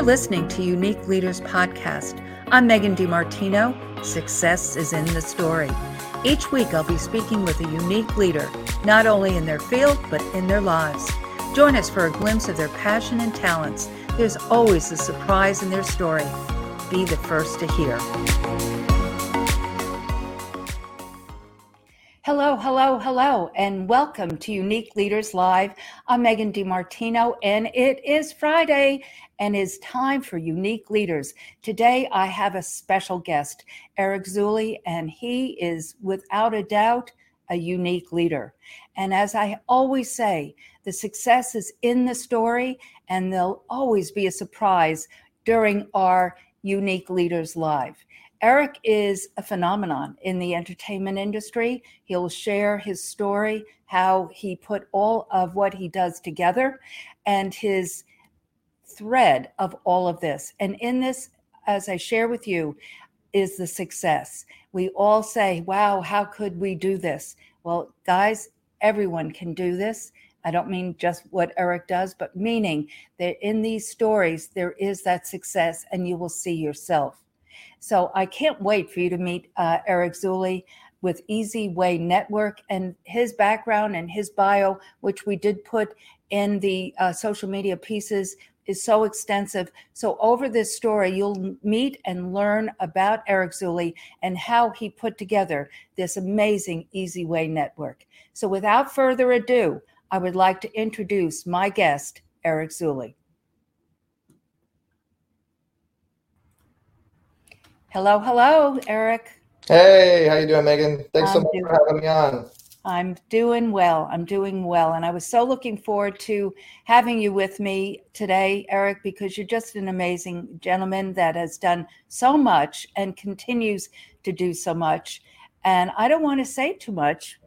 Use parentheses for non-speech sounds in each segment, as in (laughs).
You're listening to Unique Leaders Podcast. I'm Megan DiMartino. Success is in the story. Each week, I'll be speaking with a unique leader, not only in their field, but in their lives. Join us for a glimpse of their passion and talents. There's always a surprise in their story. Be the first to hear. Hello, hello, hello, and welcome to Unique Leaders Live. I'm Megan DiMartino, and it is Friday and it's time for Unique Leaders. Today, I have a special guest, Eric Zuley, and he is without a doubt a unique leader. And as I always say, the success is in the story, and there'll always be a surprise during our Unique Leaders Live. Eric is a phenomenon in the entertainment industry. He'll share his story, how he put all of what he does together, and his thread of all of this. And in this, as I share with you, is the success. We all say, wow, how could we do this? Well, guys, everyone can do this. I don't mean just what Eric does, but meaning that in these stories, there is that success and you will see yourself. So I can't wait for you to meet uh, Eric Zuley with Easy Way Network and his background and his bio, which we did put in the uh, social media pieces, is so extensive. So over this story, you'll meet and learn about Eric Zuley and how he put together this amazing Easy Way Network. So without further ado, I would like to introduce my guest, Eric Zuley. Hello, hello, Eric. Hey, how you doing, Megan? Thanks I'm so much doing, for having me on. I'm doing well. I'm doing well, and I was so looking forward to having you with me today, Eric, because you're just an amazing gentleman that has done so much and continues to do so much. And I don't want to say too much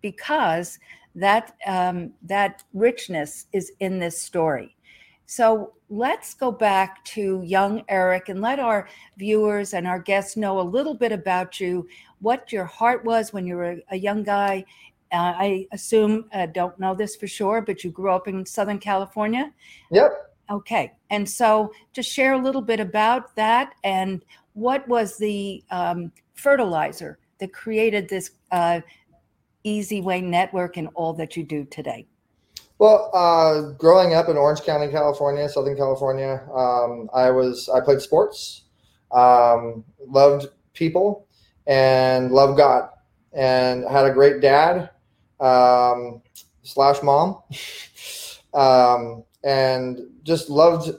because that um, that richness is in this story. So let's go back to young Eric and let our viewers and our guests know a little bit about you, what your heart was when you were a young guy. Uh, I assume, uh, don't know this for sure, but you grew up in Southern California. Yep. Okay. And so just share a little bit about that and what was the um, fertilizer that created this uh, Easy Way network and all that you do today? Well, uh, growing up in Orange County, California, Southern California, um, I was I played sports, um, loved people, and love God, and had a great dad um, slash mom, (laughs) um, and just loved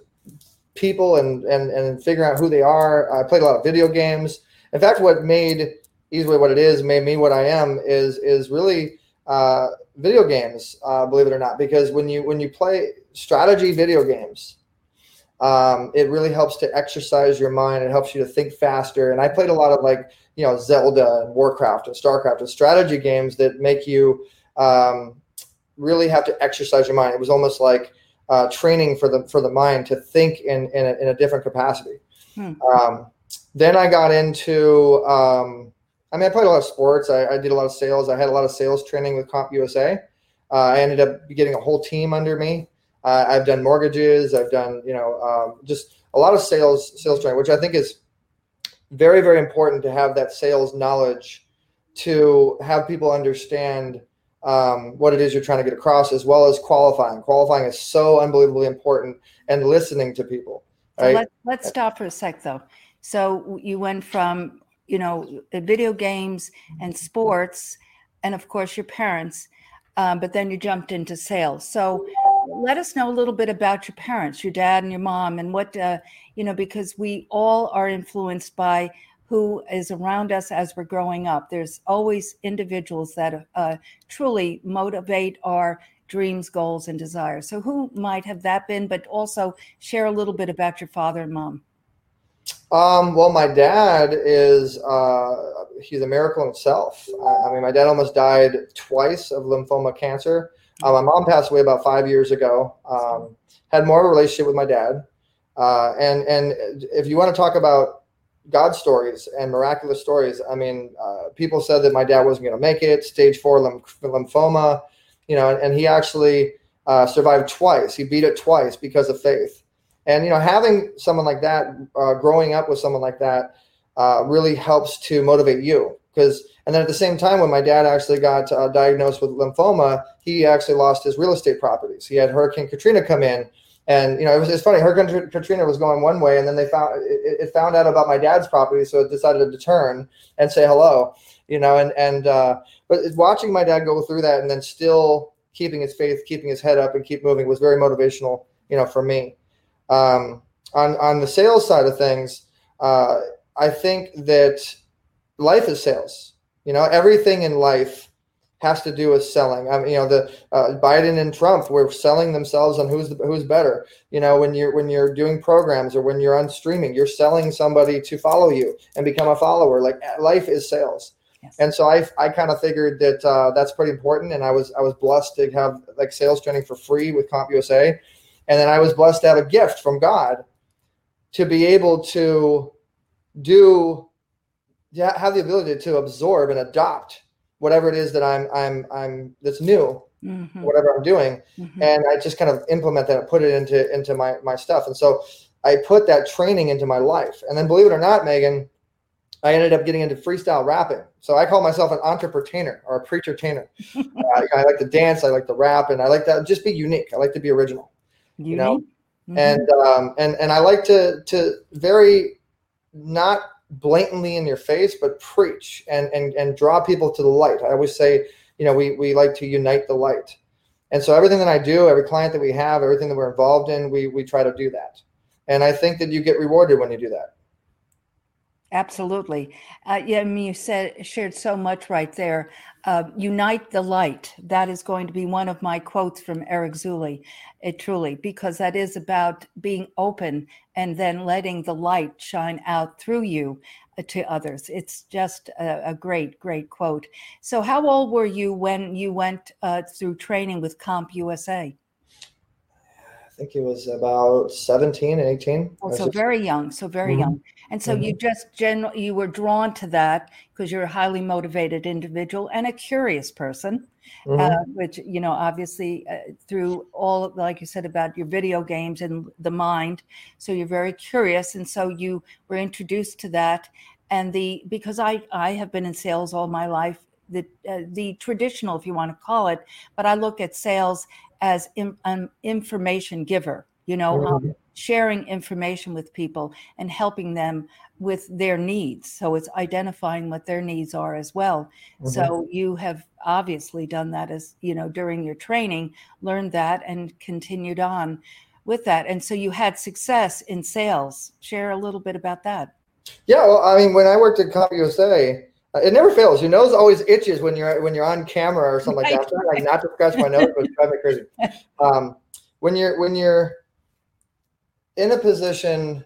people and, and and figuring out who they are. I played a lot of video games. In fact, what made Easily what it is made me what I am is is really uh, video games, uh, believe it or not, because when you when you play strategy video games, um, it really helps to exercise your mind. It helps you to think faster. And I played a lot of like you know Zelda and Warcraft and Starcraft and strategy games that make you um, really have to exercise your mind. It was almost like uh, training for the for the mind to think in in a, in a different capacity. Hmm. Um, then I got into um, I mean, I played a lot of sports. I, I, did a lot of sales. I had a lot of sales training with CompUSA. Uh, I ended up getting a whole team under me. Uh, I've done mortgages. I've done, you know, um, just a lot of sales sales training, which I think is very, very important to have that sales knowledge to have people understand um, what it is you're trying to get across, as well as qualifying. Qualifying is so unbelievably important, and listening to people. Right? So let, let's stop for a sec, though. So you went from you know, video games and sports, and of course your parents. Um, but then you jumped into sales. So let us know a little bit about your parents, your dad and your mom, and what uh, you know, because we all are influenced by who is around us as we're growing up. There's always individuals that uh, truly motivate our dreams, goals, and desires. So, who might have that been? But also share a little bit about your father and mom. Um, well, my dad is uh, he's a miracle himself. I, I, mean, my dad almost died twice of lymphoma cancer. Uh, my mom passed away about five years ago. Um, had more of a relationship with my dad, uh, and and if you want to talk about God stories and miraculous stories, I mean, uh, people said that my dad wasn't going to make it, stage four lymphoma, you know, and, and he actually uh, survived twice. He beat it twice because of faith And you know, having someone like that, uh, growing up with someone like that, uh, really helps to motivate you. Because, and then at the same time, when my dad actually got uh, diagnosed with lymphoma, he actually lost his real estate properties. He had Hurricane Katrina come in, and you know, it was it's funny. Hurricane Katrina was going one way, and then they found it, it found out about my dad's property, so it decided to turn and say hello. You know, and and uh, but watching my dad go through that, and then still keeping his faith, keeping his head up, and keep moving was very motivational. You know, for me. Um, on on the sales side of things, uh, I think that life is sales. You know, everything in life has to do with selling. I mean, you know, the uh, Biden and Trump were selling themselves on who's the, who's better. You know, when you're when you're doing programs or when you're on streaming, you're selling somebody to follow you and become a follower. Like life is sales. Yes. And so I, I kind of figured that uh, that's pretty important, and I was I was blessed to have like sales training for free with CompUSA, and then I was blessed to have a gift from God to be able to do have the ability to absorb and adopt whatever it is that I'm I'm I'm that's new, mm-hmm. whatever I'm doing, mm-hmm. and I just kind of implement that and put it into into my my stuff. And so I put that training into my life. And then believe it or not, Megan, I ended up getting into freestyle rapping. So I call myself an entrepreneur or a preacher tainer. (laughs) uh, I like to dance, I like to rap, and I like to just be unique. I like to be original. Unique? You know, mm-hmm. and um, and and I like to to very not blatantly in your face, but preach and and and draw people to the light. I always say, you know, we we like to unite the light. And so everything that I do, every client that we have, everything that we're involved in, we we try to do that. And I think that you get rewarded when you do that. Absolutely. Uh, yeah, I mean, you said shared so much right there. Uh, Unite the light. That is going to be one of my quotes from Eric Zuley. It truly, because that is about being open and then letting the light shine out through you uh, to others. It's just a, a, great, great quote. So, how old were you when you went uh, through training with CompUSA? I think it was about 17 and 18. Oh, so very young. So very mm-hmm. young. And so mm-hmm. you just general you were drawn to that because you're a highly motivated individual and a curious person, mm-hmm. uh, which you know obviously uh, through all like you said about your video games and the mind. So you're very curious, and so you were introduced to that. And the because I I have been in sales all my life, the uh, the traditional if you want to call it, but I look at sales as an um, information giver. You know. Um, sharing information with people and helping them with their needs. So it's identifying what their needs are as well. Mm-hmm. So you have obviously done that as, you know, during your training, learned that and continued on with that. And so you had success in sales. Share a little bit about that. Yeah, well, I mean, when I worked at CompUSA, uh, it never fails. Your nose always itches when you're when you're on camera or something like that. I'm trying like not to scratch my nose, but it's driving me crazy. (laughs) Um, when you're when you're in a position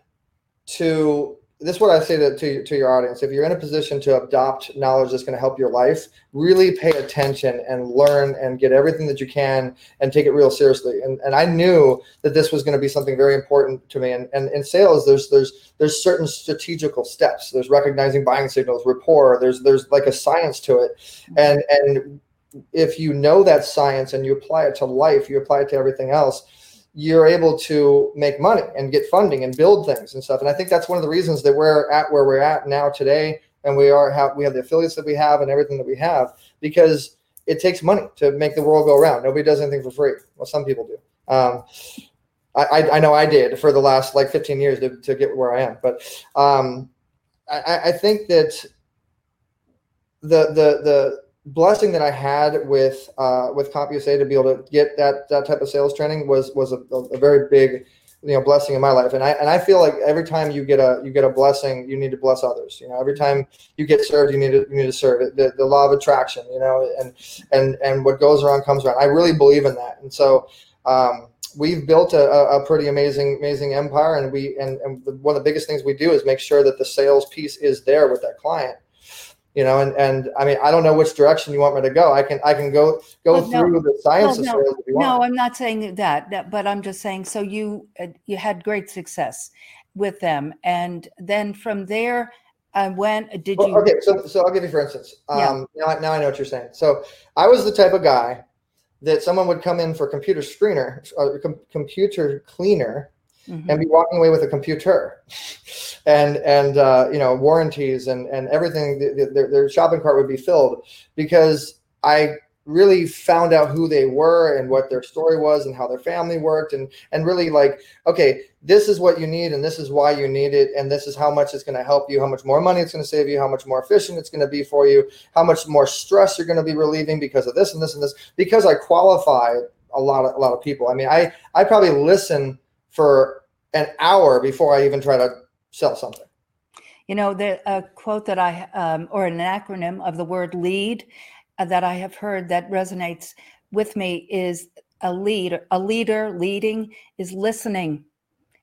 to this is what I say to, to, to, your audience. If you're in a position to adopt knowledge that's going to help your life, really pay attention and learn and get everything that you can and take it real seriously. And, and I knew that this was going to be something very important to me. And, and in sales, there's there's there's certain strategical steps. There's recognizing buying signals, rapport. There's there's like a science to it. And and if you know that science and you apply it to life, you apply it to everything else you're able to make money and get funding and build things and stuff. And I think that's one of the reasons that we're at where we're at now today. And we are have we have the affiliates that we have and everything that we have because it takes money to make the world go around. Nobody does anything for free. Well, some people do. Um, I, I know I did for the last like 15 years to, to get where I am. But um, I, I think that the the the blessing that I had with uh, with CompUSA to be able to get that that type of sales training was was a, a, very big you know blessing in my life. And I and I feel like every time you get a you get a blessing you need to bless others. You know every time you get served you need to you need to serve it. The, the law of attraction you know and and and what goes around comes around. I really believe in that. And so um, we've built a, a pretty amazing amazing empire. And we and, and one of the biggest things we do is make sure that the sales piece is there with that client you know and and i mean i don't know which direction you want me to go. I can i can go go well, through no, the science no, no, no i'm not saying that, that but i'm just saying so you uh, you had great success with them. And then from there I uh, went did well, you okay so so i'll give you for instance um yeah. now, now i know what you're saying. So i was the type of guy that someone would come in for computer screener or uh, com- computer cleaner mm-hmm. and be walking away with a computer (laughs) and and uh, you know warranties and and everything their, their shopping cart would be filled because i really found out who they were and what their story was and how their family worked and and really like okay this is what you need and this is why you need it and this is how much it's going to help you how much more money it's going to save you how much more efficient it's going to be for you how much more stress you're going to be relieving because of this and this and this because i qualify a lot of a lot of people i mean i i probably listen for an hour before i even try to sell something you know the a quote that i um, or an acronym of the word lead uh, that I have heard that resonates with me is a lead, a leader leading is listening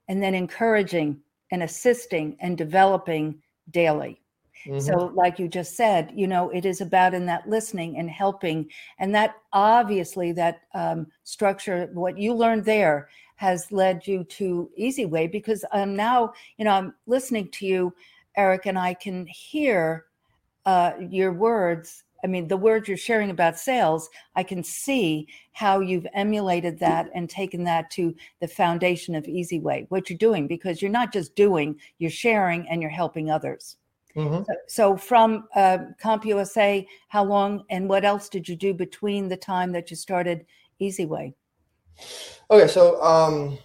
and then encouraging and assisting and developing daily. Mm-hmm. So, like you just said, you know, it is about in that listening and helping. And that obviously, that um, structure, what you learned there has led you to Easy Way because I'm now, you know, I'm listening to you, Eric, and I can hear uh, your words I mean, the words you're sharing about sales, I can see how you've emulated that and taken that to the foundation of Easy Way, what you're doing, because you're not just doing, you're sharing and you're helping others. Mm-hmm. So, so, from uh, CompUSA, how long and what else did you do between the time that you started Easy Way? Okay, so um,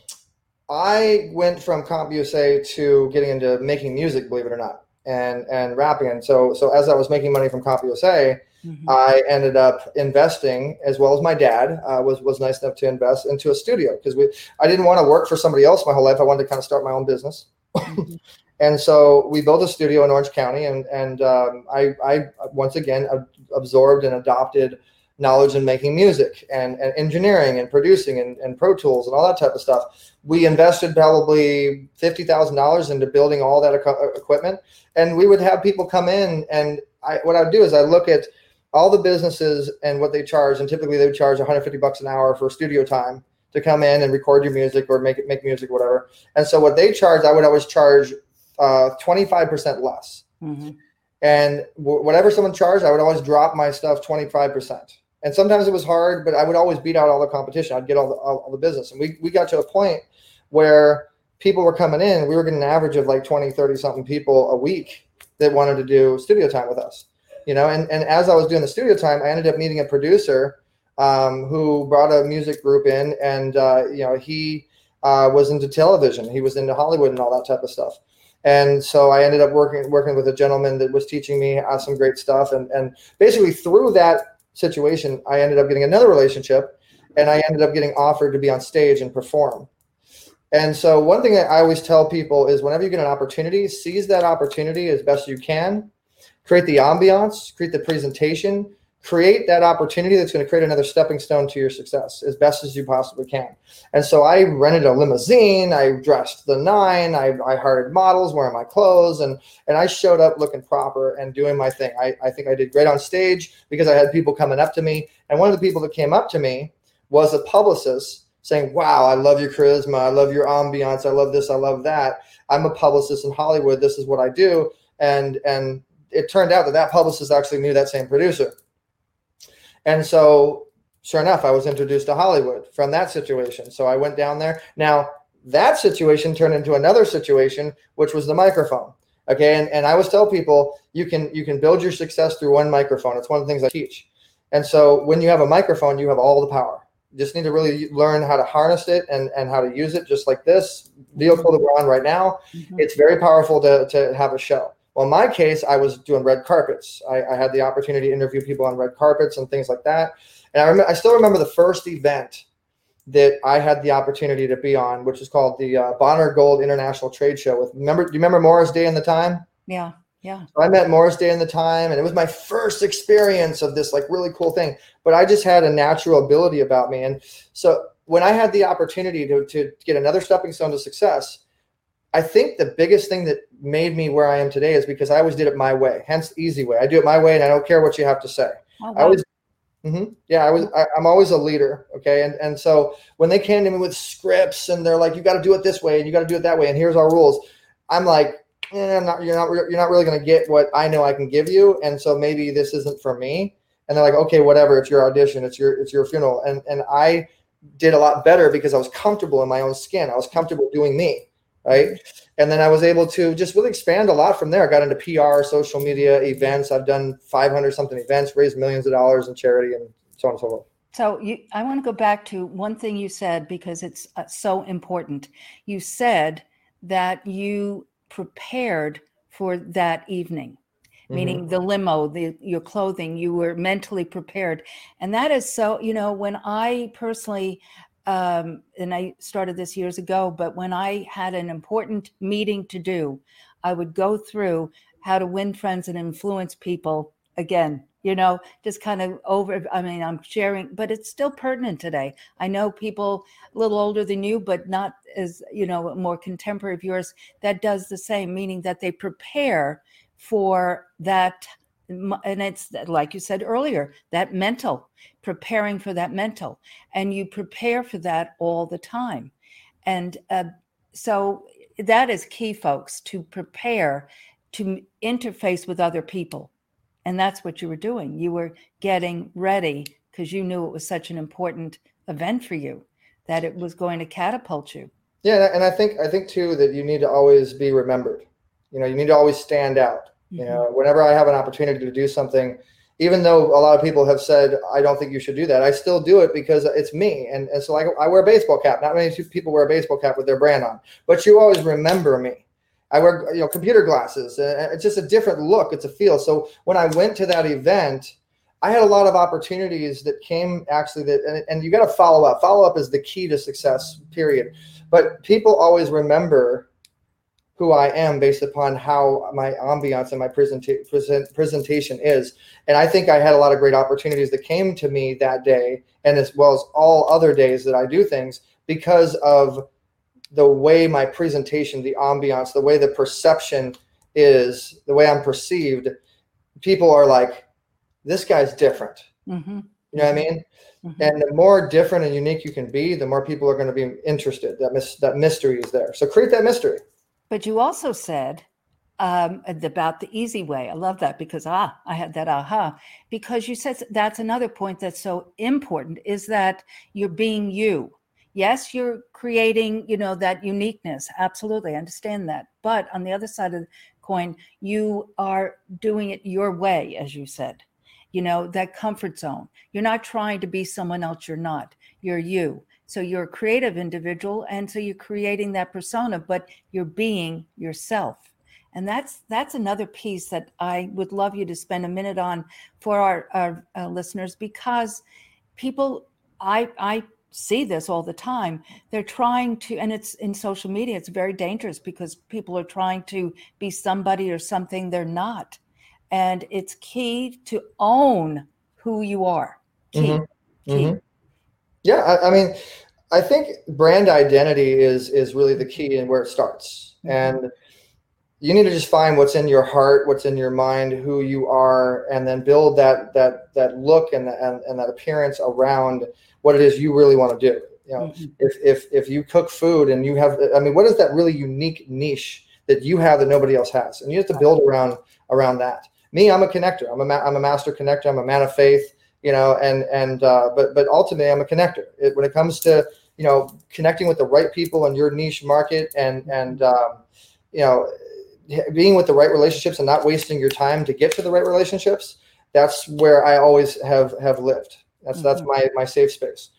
I went from CompUSA to getting into making music, believe it or not and and rapping. And so so as I was making money from CompUSA, mm-hmm. I ended up investing as well as my dad uh, was was nice enough to invest into a studio because we I didn't want to work for somebody else my whole life. I wanted to kind of start my own business. Mm-hmm. (laughs) and so we built a studio in Orange County, and and um, I I once again absorbed and adopted knowledge in making music and, and engineering and producing and, and Pro Tools and all that type of stuff. We invested probably $50,000 into building all that equipment. And we would have people come in and I, what I would do is I look at all the businesses and what they charge. And typically they would charge 150 bucks an hour for studio time to come in and record your music or make it, make music, or whatever. And so what they charge, I would always charge uh, 25% less. Mm-hmm. And w- whatever someone charged, I would always drop my stuff 25% and sometimes it was hard, but I would always beat out all the competition. I'd get all the all, all, the business, and we we got to a point where people were coming in. We were getting an average of like 20, 30 something people a week that wanted to do studio time with us. You know, and and as I was doing the studio time, I ended up meeting a producer um, who brought a music group in, and uh, you know he uh, was into television. He was into Hollywood and all that type of stuff. And so I ended up working working with a gentleman that was teaching me uh, some great stuff, and and basically through that situation, I ended up getting another relationship and I ended up getting offered to be on stage and perform. And so, one thing that I always tell people is whenever you get an opportunity, seize that opportunity as best you can, create the ambiance, create the presentation, create that opportunity that's going to create another stepping stone to your success as best as you possibly can. And so I rented a limousine, I dressed the nine, I, I hired models wearing my clothes, and and I showed up looking proper and doing my thing. I, I think I did great on stage because I had people coming up to me. And one of the people that came up to me was a publicist saying, Wow, I love your charisma, I love your ambiance, I love this, I love that. I'm a publicist in Hollywood, this is what I do. And and it turned out that that publicist actually knew that same producer. And so, sure enough, I was introduced to Hollywood from that situation. So I went down there. Now, that situation turned into another situation, which was the microphone. Okay. And, and I always tell people you can you can build your success through one microphone. It's one of the things I teach. And so when you have a microphone, you have all the power. You just need to really learn how to harness it and, and how to use it, just like this vehicle that we're on right now. Mm-hmm. It's very powerful to, to have a show. Well, in my case, I was doing red carpets. I, I, had the opportunity to interview people on red carpets and things like that. And I, rem- I still remember the first event that I had the opportunity to be on, which is called the uh, Bonner Gold International Trade Show. With remember, do you remember Morris Day and the Time? Yeah, yeah. So I met Morris Day and the Time, and it was my first experience of this like really cool thing. But I just had a natural ability about me, and so when I had the opportunity to to get another stepping stone to success, I think the biggest thing that made me where I am today is because I always did it my way, hence easy way. I do it my way, and I don't care what you have to say. Oh, wow. I always, mm-hmm, yeah, I was. I, am always a leader. Okay, and and so when they came to me with scripts and they're like, "You got to do it this way, and you got to do it that way, and here's our rules," I'm like, eh, I'm not, "You're not. You're not really going to get what I know I can give you, and so maybe this isn't for me." And they're like, "Okay, whatever. It's your audition. It's your it's your funeral." And and I did a lot better because I was comfortable in my own skin. I was comfortable doing me, right? And then I was able to just really expand a lot from there. I got into PR, social media, events. I've done 500 something events, raised millions of dollars in charity, and so on and so forth. So you, I want to go back to one thing you said because it's uh, so important. You said that you prepared for that evening meaning mm-hmm. the limo, the your clothing, you were mentally prepared. And that is so, you know, when I personally um, and I started this years ago, but when I had an important meeting to do, I would go through how to win friends and influence people again you know just kind of over i mean i'm sharing but it's still pertinent today. I know people a little older than you but not as you know more contemporary of yours that does the same meaning that they prepare for that and it's like you said earlier that mental preparing for that mental and you prepare for that all the time. And uh, so that is key folks to prepare to interface with other people. And that's what you were doing. You were getting ready because you knew it was such an important event for you that it was going to catapult you. Yeah and i think i think too that you need to always be remembered. You know you need to always stand out you know, mm-hmm. whenever I have an opportunity to do something, even though a lot of people have said I don't think you should do that, I still do it because it's me. And, and so like, I wear a baseball cap. Not many people wear a baseball cap with their brand on, but you always remember me. I wear you know computer glasses. It's just a different look. It's a feel. So when I went to that event, I had a lot of opportunities that came actually that and, and you got to follow up. Follow up is the key to success. Period. But people always remember who I am based upon how my ambiance and my presenta- present, presentation is. And I think I had a lot of great opportunities that came to me that day, and as well as all other days that I do things because of the way my presentation, the ambiance, the way the perception is, the way I'm perceived. People are like, this guy's different. Mm-hmm. You know what I mean? Mm-hmm. And the more different and unique you can be, the more people are going to be interested. That mis- that mystery is there. So create that mystery. But you also said um, about the easy way. I love that because ah, I had that aha. Because you said that's another point that's so important is that you're being you. Yes, you're creating, you know, that uniqueness. Absolutely, I understand that. But on the other side of the coin, you are doing it your way, as you said. You know, that comfort zone. You're not trying to be someone else. You're not. You're you. So you're a creative individual, and so you're creating that persona, but you're being yourself. And that's that's another piece that I would love you to spend a minute on for our, our uh, listeners because people I I see this all the time. They're trying to, and it's in social media, it's very dangerous because people are trying to be somebody or something they're not. And it's key to own who you are. Key. Mm-hmm. Key. Mm-hmm. Yeah, I, I, mean, I think brand identity is is really the key and where it starts. Mm-hmm. And you need to just find what's in your heart, what's in your mind, who you are, and then build that that that look and and, and that appearance around what it is you really want to do. You know, mm-hmm. if if if you cook food and you have, I mean, what is that really unique niche that you have that nobody else has, and you have to build around around that. Me, I'm a connector. I'm a ma- I'm a master connector. I'm a man of faith you know, and and uh, but but ultimately, I'm a connector. It, when it comes to you know connecting with the right people in your niche market, and and um, you know being with the right relationships and not wasting your time to get to the right relationships, that's where I always have have lived. That's mm-hmm. that's my my safe space.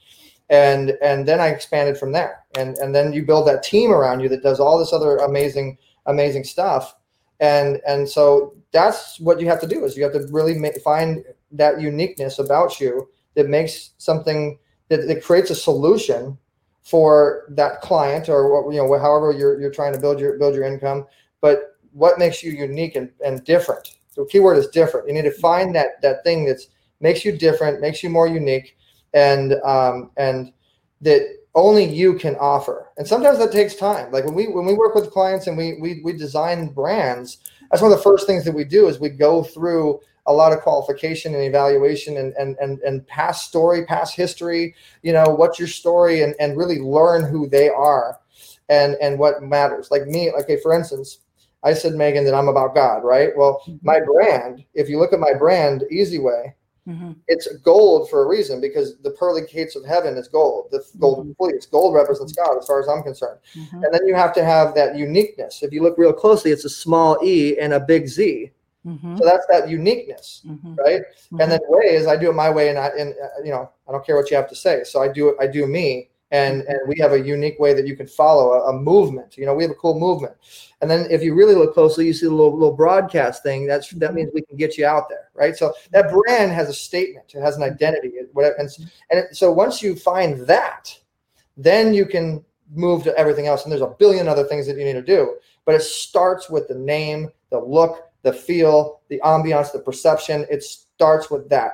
And and then I expanded from there. And and then you build that team around you that does all this other amazing amazing stuff. And and so that's what you have to do is you have to really make, find that uniqueness about you that makes something that, that creates a solution for that client or what you know however you're, you're trying to build your build your income. But what makes you unique and, and different? So keyword is different. You need to find that that thing that's makes you different makes you more unique and um, and that only you can offer. And sometimes that takes time. Like when we when we work with clients and we we, we design brands that's one of the first things that we do is we go through a lot of qualification and evaluation and and and, and past story past history you know what's your story and, and really learn who they are and and what matters like me okay for instance i said megan that i'm about god right well mm-hmm. my brand if you look at my brand easy way Mm-hmm. It's gold for a reason because the pearly gates of heaven is gold. The golden mm-hmm. fleece, gold represents God, as far as I'm concerned. Mm-hmm. And then you have to have that uniqueness. If you look real closely, it's a small e and a big Z. Mm-hmm. So that's that uniqueness, mm-hmm. right? And then mm-hmm. way is I do it my way, and I and uh, you know I don't care what you have to say. So I do it. I do me, and and we have a unique way that you can follow a, a, movement you know we have a cool movement and then if you really look closely you see the little, little broadcast thing that's that mm-hmm. means we can get you out there right so that brand has a statement it has an identity whatever and, and it, so once you find that then you can move to everything else and there's a billion other things that you need to do but it starts with the name the look the feel the ambiance the perception it starts with that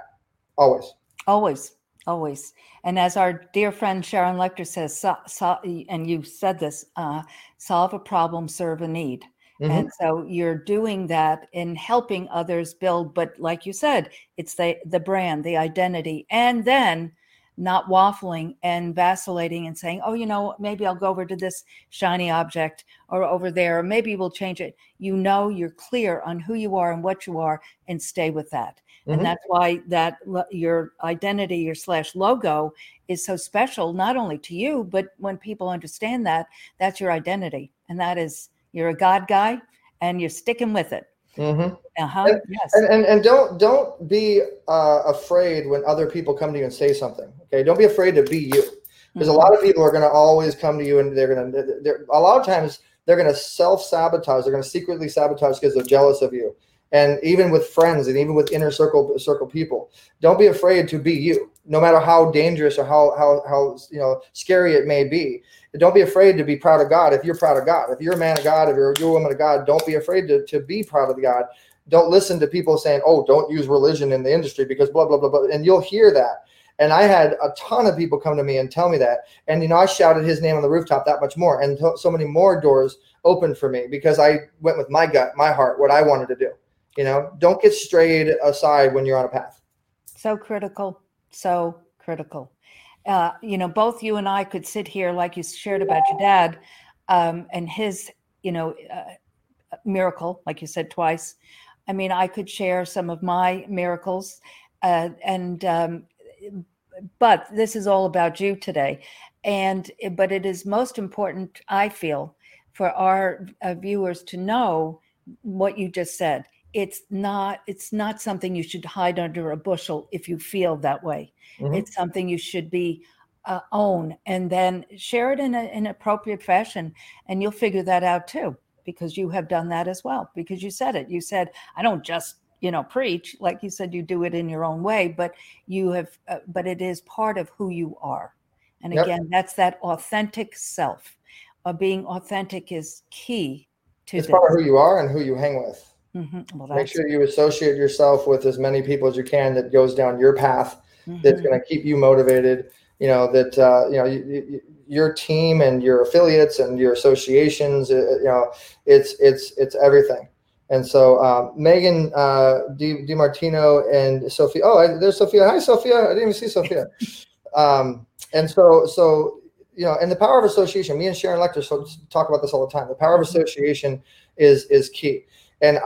always always always. And as our dear friend Sharon Lechter says, so, so, and you said this, uh, solve a problem, serve a need. Mm-hmm. And so you're doing that in helping others build, but like you said, it's the the brand, the identity, and then not waffling and vacillating and saying, oh, you know, maybe I'll go over to this shiny object or over there, or maybe we'll change it. You know, you're clear on who you are and what you are, and stay with that. Mm-hmm. And that's why that your identity, your slash logo is so special, not only to you, but when people understand that, that's your identity. And that is, you're a God guy and you're sticking with it. Mm-hmm. Uh-huh. And, yes. And, and, and don't don't be uh, afraid when other people come to you and say something. Okay, don't be afraid to be you, because mm-hmm. a lot of people are going to always come to you and they're going to. They're, a lot of times they're going to self sabotage. They're going to secretly sabotage because they're jealous of you and even with friends and even with inner circle circle people don't be afraid to be you no matter how dangerous or how how how you know scary it may be don't be afraid to be proud of god if you're proud of god if you're a man of god if you're, you're a woman of god don't be afraid to, to be proud of god don't listen to people saying oh don't use religion in the industry because blah blah blah blah and you'll hear that and I had a ton of people come to me and tell me that. And, you know, I shouted his name on the rooftop that much more. And so many more doors opened for me because I went with my gut, my heart, what I wanted to do. You know, don't get strayed aside when you're on a path. So critical. So critical. Uh, you know, both you and I could sit here, like you shared about your dad um, and his, you know, uh, miracle, like you said twice. I mean, I could share some of my miracles, uh, and um, but this is all about you today, and but it is most important, I feel, for our uh, viewers to know what you just said it's not it's not something you should hide under a bushel if you feel that way mm-hmm. it's something you should be uh, own and then share it in, a, an appropriate fashion and you'll figure that out too because you have done that as well because you said it you said i don't just you know preach like you said you do it in your own way but you have uh, but it is part of who you are and yep. again that's that authentic self uh, being authentic is key to it's this. part of who you are and who you hang with Mm-hmm. Well, Make sure you associate yourself with as many people as you can that goes down your path mm-hmm. that's going to keep you motivated. You know that uh, you know you, you, your team and your affiliates and your associations. Uh, you know, it's it's it's everything. And so um, Megan uh, Di, DiMartino and Sophia. Oh, I, there's Sophia. Hi, Sophia. I didn't even see Sophia. (laughs) um, and so so you know, and the power of association. Me and Sharon Lechter so talk about this all the time. The power of mm-hmm. association is is key. And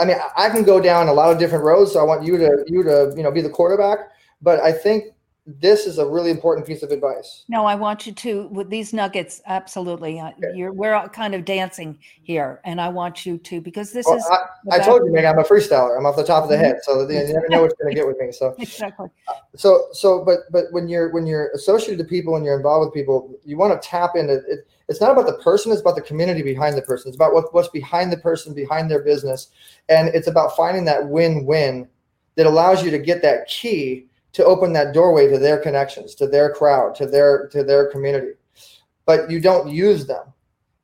I mean, I can go down a lot of different roads. So I want you to you to you know be the quarterback. But I think this is a really important piece of advice. No, I want you to with these nuggets. Absolutely, uh, okay. you're we're kind of dancing here, and I want you to because this well, is. I, I told you, Meg, I'm a freestyler. I'm off the top of the mm-hmm. head, so you never know what's going to get with me. So (laughs) exactly. So so, but but when you're when you're associated to people and you're involved with people, you want to tap into it. It's not about the person; it's about the community behind the person. It's about what, what's behind the person, behind their business, and it's about finding that win-win that allows you to get that key to open that doorway to their connections, to their crowd, to their to their community. But you don't use them.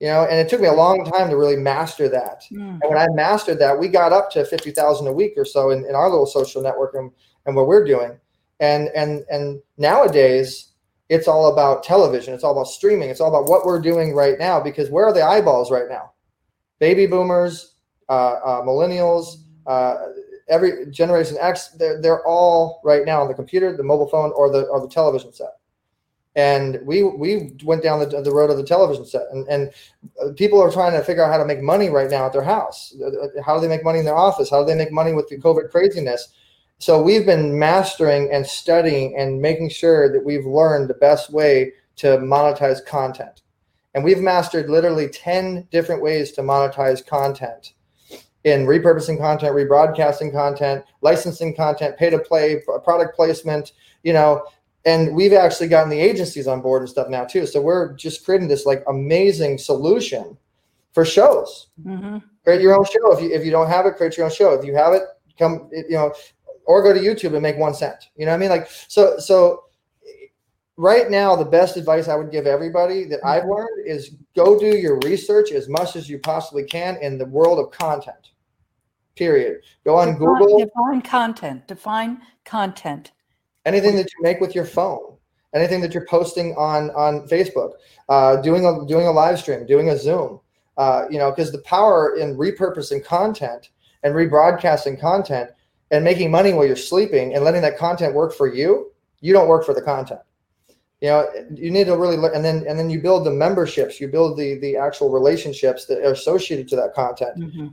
You know, and it took me a long time to really master that. Mm. And when I mastered that, we got up to fifty thousand a week or so in, in our little social network and, and what we're doing. And and and nowadays it's all about television, it's all about streaming, it's all about what we're doing right now because where are the eyeballs right now? Baby boomers, uh, uh, millennials, uh, every generation X, they're, they're all right now on the computer, the mobile phone, or the or the television set. And we we went down the, the road of the television set, and and uh, people are trying to figure out how to make money right now at their house. Uh, uh, how do they make money in their office? How do they make money with the COVID craziness? So we've been mastering and studying and making sure that we've learned the best way to monetize content. And we've mastered literally 10 different ways to monetize content in repurposing content, rebroadcasting content, licensing content, pay to play, product placement, you know, and we've actually gotten the agencies on board and stuff now too. So we're just creating this like amazing solution for shows. Mm-hmm. Create your own show. If you if you don't have it, create your own show. If you have it, come you know, or go to YouTube and make one cent. You know what I mean? Like so so right now the best advice I would give everybody that I've mm-hmm. learned is go do your research as much as you possibly can in the world of content. Period. Go on define, Google. Define content. Define content anything that you make with your phone anything that you're posting on on facebook uh, doing a doing a live stream doing a zoom uh, you know because the power in repurposing content and rebroadcasting content and making money while you're sleeping and letting that content work for you you don't work for the content you know you need to really and then and then you build the memberships you build the the actual relationships that are associated to that content mm-hmm.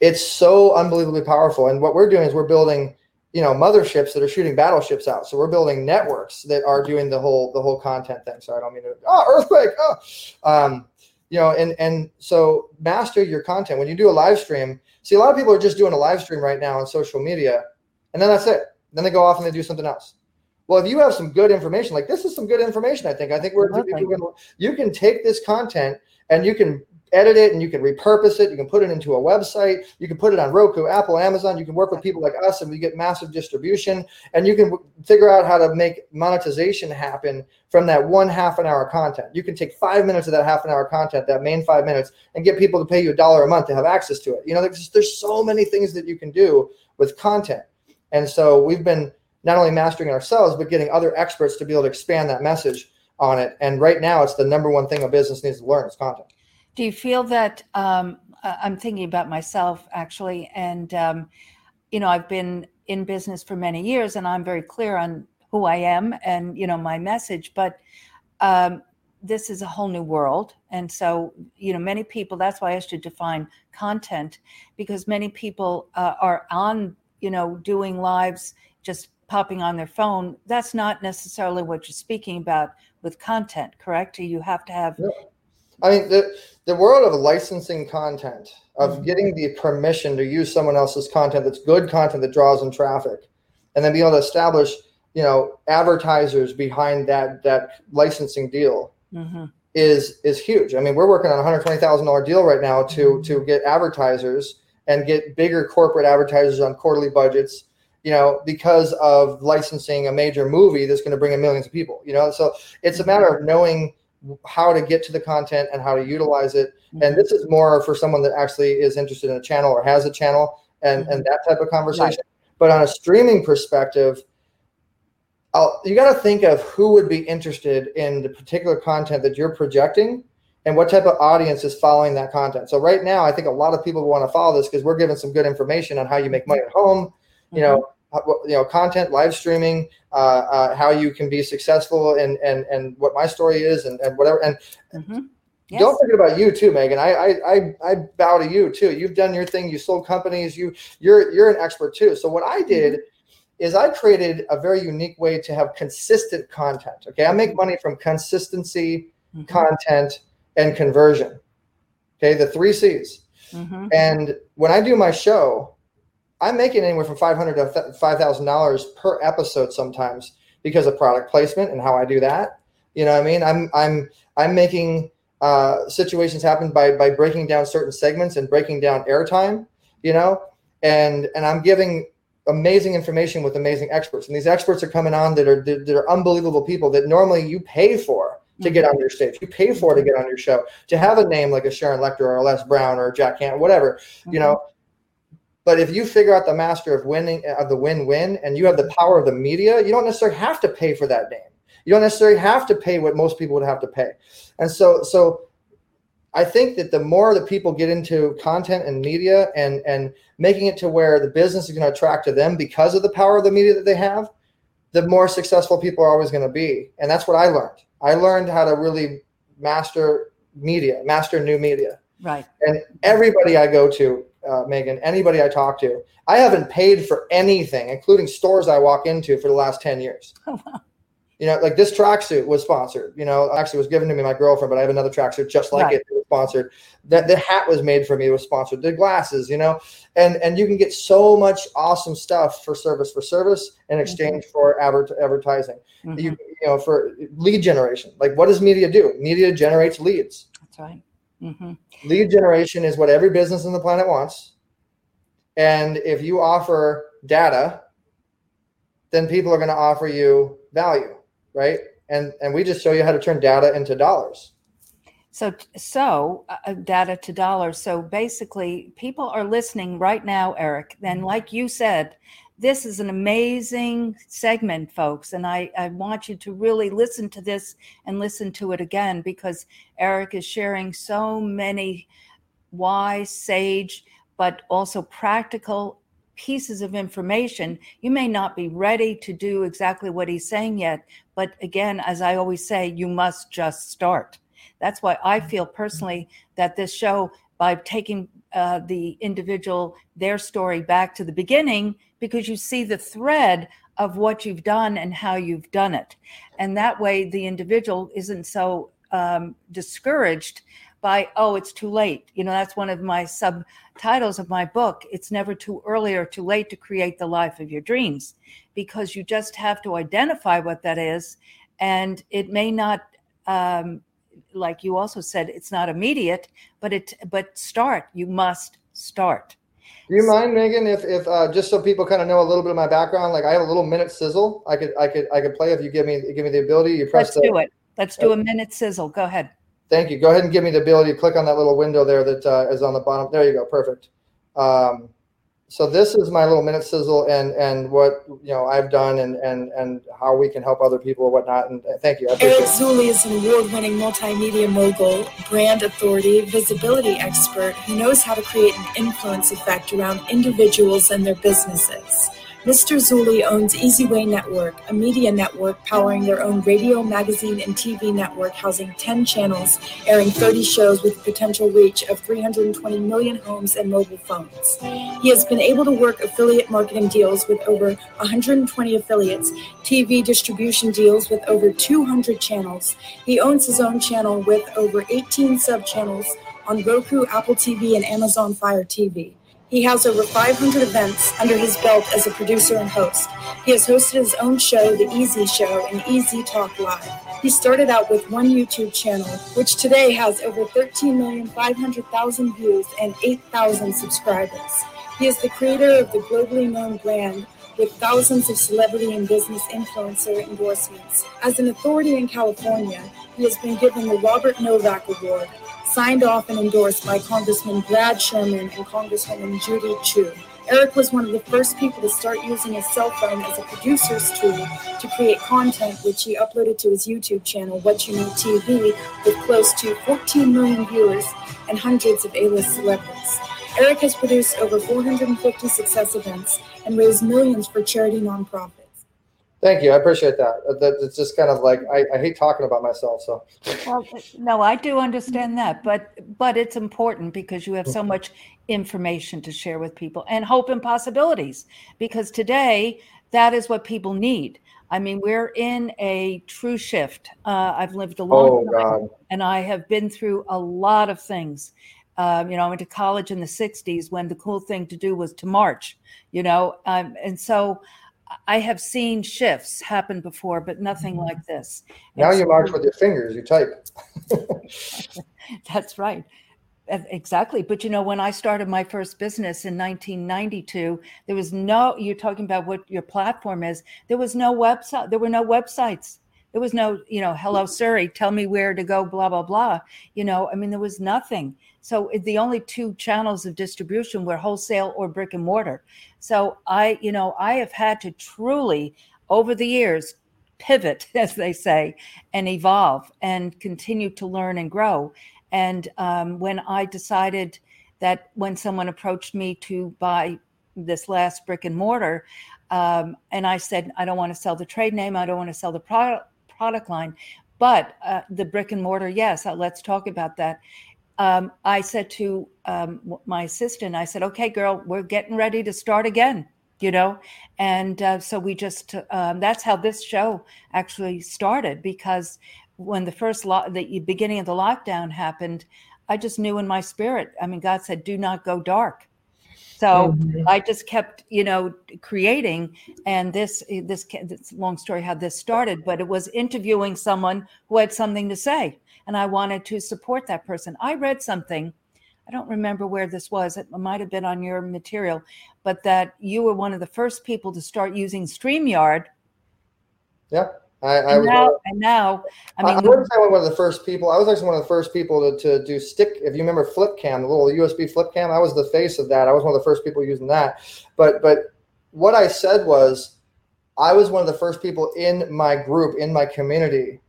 It's so unbelievably powerful and what we're doing is we're building you know motherships that are shooting battleships out. So we're building networks that are doing the whole the whole content thing. So I don't mean to oh earthquake oh um, you know and and so master your content when you do a live stream. See a lot of people are just doing a live stream right now on social media, and then that's it. Then they go off and they do something else. Well, if you have some good information, like this is some good information, I think. I think we're you can take this content and you can edit it and you can repurpose it. You can put it into a website. You can put it on Roku, Apple, Amazon. You can work with people like us and we get massive distribution. And you can figure out how to make monetization happen from that one half an hour content. You can take five minutes of that half an hour content, that main five minutes, and get people to pay you a dollar a month to have access to it. You know, there's, there's so many things that you can do with content. And so we've been not only mastering ourselves, but getting other experts to be able to expand that message on it. And right now, it's the number one thing a business needs to learn is content. Do you feel that um, I'm thinking about myself actually, and um, you know, I've been in business for many years, and I'm very clear on who I am and you know my message, but um, this is a whole new world, and so you know, many people. That's why I should define content because many people uh, are on you know doing lives just popping on their phone. That's not necessarily what you're speaking about with content, correct? You have to have. I mean, the, the world of licensing content, of mm-hmm. getting the permission to use someone else's content that's good content that draws in traffic, and then be able to establish, you know, advertisers behind that that licensing deal mm-hmm. is is huge. I mean, we're working on a hundred twenty thousand dollar deal right now to mm-hmm. to get advertisers and get bigger corporate advertisers on quarterly budgets you know, because of licensing a major movie that's going to bring in millions of people, you know. So it's a matter of knowing how to get to the content and how to utilize it. Mm-hmm. And this is more for someone that actually is interested in a channel or has a channel and, mm-hmm. and that type of conversation. Right. But on a streaming perspective, I'll, you got to think of who would be interested in the particular content that you're projecting and what type of audience is following that content. So right now, I think a lot of people want to follow this because we're giving some good information on how you make money at home, you know, mm-hmm you know content live streaming uh, uh, how you can be successful and and and what my story is and, and whatever and mm-hmm. yes. don't forget about you too megan I, I i i bow to you too you've done your thing you sold companies you you're you're an expert too so what i did mm-hmm. is i created a very unique way to have consistent content okay i make money from consistency mm-hmm. content and conversion okay the three c's mm-hmm. and when i do my show I'm making anywhere from five hundred to five thousand dollars per episode sometimes because of product placement and how I do that. You know what I mean? I'm I'm I'm making uh, situations happen by by breaking down certain segments and breaking down airtime. You know, and and I'm giving amazing information with amazing experts, and these experts are coming on that are that are unbelievable people that normally you pay for to get on your stage. You pay for to get on your show. To have a name like a Sharon Lechter or a Les Brown or Jack Cannon, whatever, mm-hmm. you know, but if you figure out the master of winning uh, of the win-win and you have the power of the media, you don't necessarily have to pay for that name. You don't necessarily have to pay what most people would have to pay. And so so I think that the more that people get into content and media and and making it to where the business is going to attract to them because of the power of the media that they have, the more successful people are always going to be. And that's what I learned. I learned how to really master media, master new media. Right. And everybody I go to, uh, Megan, anybody I talk to, I haven't paid for anything, including stores I walk into for the last 10 years. Oh, wow. You know, like this tracksuit was sponsored. You know, actually was given to me my girlfriend, but I have another tracksuit just like right. it. It was sponsored. That the hat was made for me. It was sponsored. The glasses, you know, and and you can get so much awesome stuff for service for service in exchange mm-hmm. for adver- advertising. Mm-hmm. You, you know, for lead generation. Like, what does media do? Media generates leads. That's right. Mm-hmm. Lead generation is what every business on the planet wants. And if you offer data, then people are going to offer you value right? And and we just show you how to turn data into dollars. So so uh, data to dollars. So basically, people are listening right now, Eric. Then, like you said, this is an amazing segment, folks, and I I want you to really listen to this and listen to it again because Eric is sharing so many wise, sage, but also practical pieces of information. You may not be ready to do exactly what he's saying yet, but again, as I always say, you must just start. That's why I feel personally that this show, by taking uh, the individual, their story back to the beginning, because you see the thread of what you've done and how you've done it. And that way, the individual isn't so um, discouraged by, oh, it's too late. You know, that's one of my subtitles of my book. It's never too early or too late to create the life of your dreams because you just have to identify what that is. And it may not, um, like you also said, it's not immediate, but it, but start. You must start. Do you mind, Megan, if, if uh, just so people kind of know a little bit of my background, like I have a little minute sizzle, I could I could I could play if you give me give me the ability. You press. Let's the, do it. Let's do a minute sizzle. Go ahead. Thank you. Go ahead and give me the ability to click on that little window there that uh, is on the bottom. There you go. Perfect. Um, so this is my little minute sizzle and and what you know I've done and and and how we can help other people or whatnot. And thank you. Eric Zuley is an award-winning multimedia mogul, brand authority, visibility expert who knows how to create an influence effect around individuals and their businesses. Mr. Zuley owns Easyway Network, a media network powering their own radio, magazine, and TV network housing 10 channels, airing 30 shows with a potential reach of 320 million homes and mobile phones. He has been able to work affiliate marketing deals with over 120 affiliates, TV distribution deals with over 200 channels. He owns his own channel with over 18 sub channels on Roku, Apple TV, and Amazon Fire TV. He has over 500 events under his belt as a producer and host. He has hosted his own show, The Easy Show, and Easy Talk Live. He started out with one YouTube channel, which today has over 13,500,000 views and 8,000 subscribers. He is the creator of the globally known brand with thousands of celebrity and business influencer endorsements. As an authority in California, he has been given the Robert Novak Award, signed off and endorsed by Congressman Brad Sherman and Congresswoman Judy Chu. Eric was one of the first people to start using his cell phone as a producer's tool to create content, which he uploaded to his YouTube channel, What You Know TV, with close to 14 million viewers and hundreds of A-list celebrities. Eric has produced over 450 success events and raised millions for charity nonprofits. Thank you. I appreciate that. Uh, that it's just kind of like I, I hate talking about myself. So, well, no, I do understand that, but but it's important because you have so much information to share with people and hope and possibilities. Because today, that is what people need. I mean, we're in a true shift. Uh, I've lived a long oh, time, God. and I have been through a lot of things. Um, you know, I went to college in the '60s when the cool thing to do was to march. You know, um, and so I have seen shifts happen before, but nothing mm-hmm. like this. Now it's, you march with your fingers, you type. (laughs) that's right. Exactly. But you know, when I started my first business in 1992, there was no, you're talking about what your platform is. There was no website, there were no websites. There was no, you know, hello, Siri, tell me where to go, blah, blah, blah. You know, I mean, there was nothing. So the only two channels of distribution were wholesale or brick and mortar. So I, you know, I have had to truly over the years pivot, (laughs) as they say, and evolve and continue to learn and grow. And um, when I decided that when someone approached me to buy this last brick and mortar, um, and I said, I don't want to sell the trade name, I don't want to sell the product product line. But uh, the brick and mortar, yes, uh, let's talk about that. Um, I said to um, my assistant, I said, "Okay, girl, we're getting ready to start again." You know, and uh, so we just um, that's how this show actually started because when the first lo- the beginning of the lockdown happened, I just knew in my spirit. I mean, God said, "Do not go dark." So mm-hmm. I just kept, you know, creating. And this, this, this long story how this started, but it was interviewing someone who had something to say, and I wanted to support that person. I read something. I don't remember where this was. It might have been on your material, but that you were one of the first people to start using StreamYard. Yeah. I, I and, now, and now, I mean, I, I wouldn't say one of the first people. I was actually one of the first people to, to do stick. If you remember flip cam, the little USB flip cam, I was the face of that. I was one of the first people using that. But but what I said was, I was one of the first people in my group, in my community,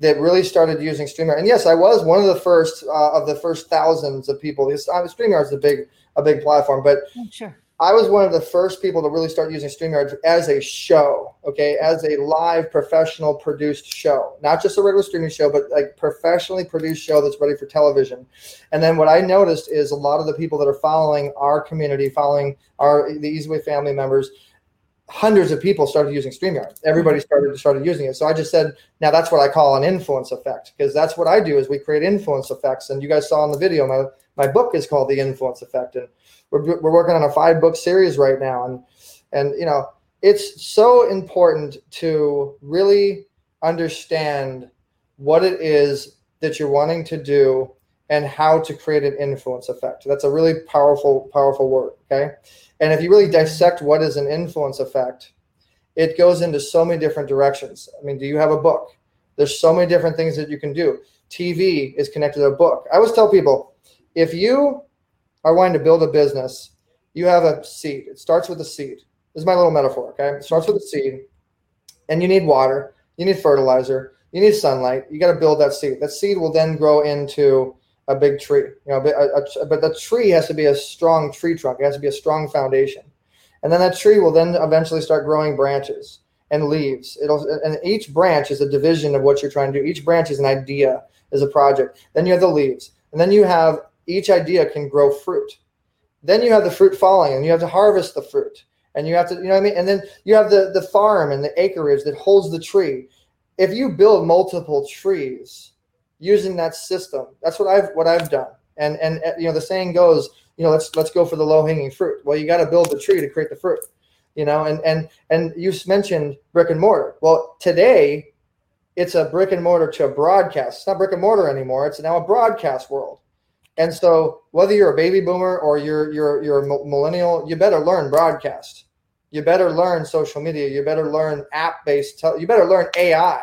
that really started using StreamYard. And yes, I was one of the first uh, of the first thousands of people. This uh, StreamYard is a big a big platform, but oh, sure I was one of the first people to really start using StreamYard as a show, okay, as a live professional produced show, not just a regular streaming show, but like professionally produced show that's ready for television. And then what I noticed is a lot of the people that are following our community, following our the Easyway family members, hundreds of people started using StreamYard. Everybody mm-hmm. started started using it. So I just said, now that's what I call an influence effect because that's what I do is we create influence effects. And you guys saw in the video, my my book is called The Influence Effect, and we're, we're working on a five book series right now and and you know it's so important to really understand what it is that you're wanting to do and how to create an influence effect that's a really powerful powerful word okay and if you really dissect what is an influence effect it goes into so many different directions i mean do you have a book there's so many different things that you can do tv is connected to a book i always tell people if you are wanting to build a business, you have a seed. It starts with a seed. This is my little metaphor, okay? It starts with a seed, and you need water, you need fertilizer, you need sunlight. You got to build that seed. That seed will then grow into a big tree. You know, a, a, but the tree has to be a strong tree trunk. It has to be a strong foundation, and then that tree will then eventually start growing branches and leaves. It'll and each branch is a division of what you're trying to do. Each branch is an idea, is a project. Then you have the leaves, and then you have each idea can grow fruit. Then you have the fruit falling and you have to harvest the fruit. And you have to, you know what I mean? And then you have the, the farm and the acreage that holds the tree. If you build multiple trees using that system, that's what I've what I've done. And and uh, you know the saying goes, you know, let's let's go for the low hanging fruit. Well, you got to build the tree to create the fruit. You know, and and and you mentioned brick and mortar. Well, today it's a brick and mortar to broadcast. It's not brick and mortar anymore. It's now a broadcast world. And so, whether you're a baby boomer or you're you're you're a millennial, you better learn broadcast. You better learn social media. You better learn app based. you better learn AI.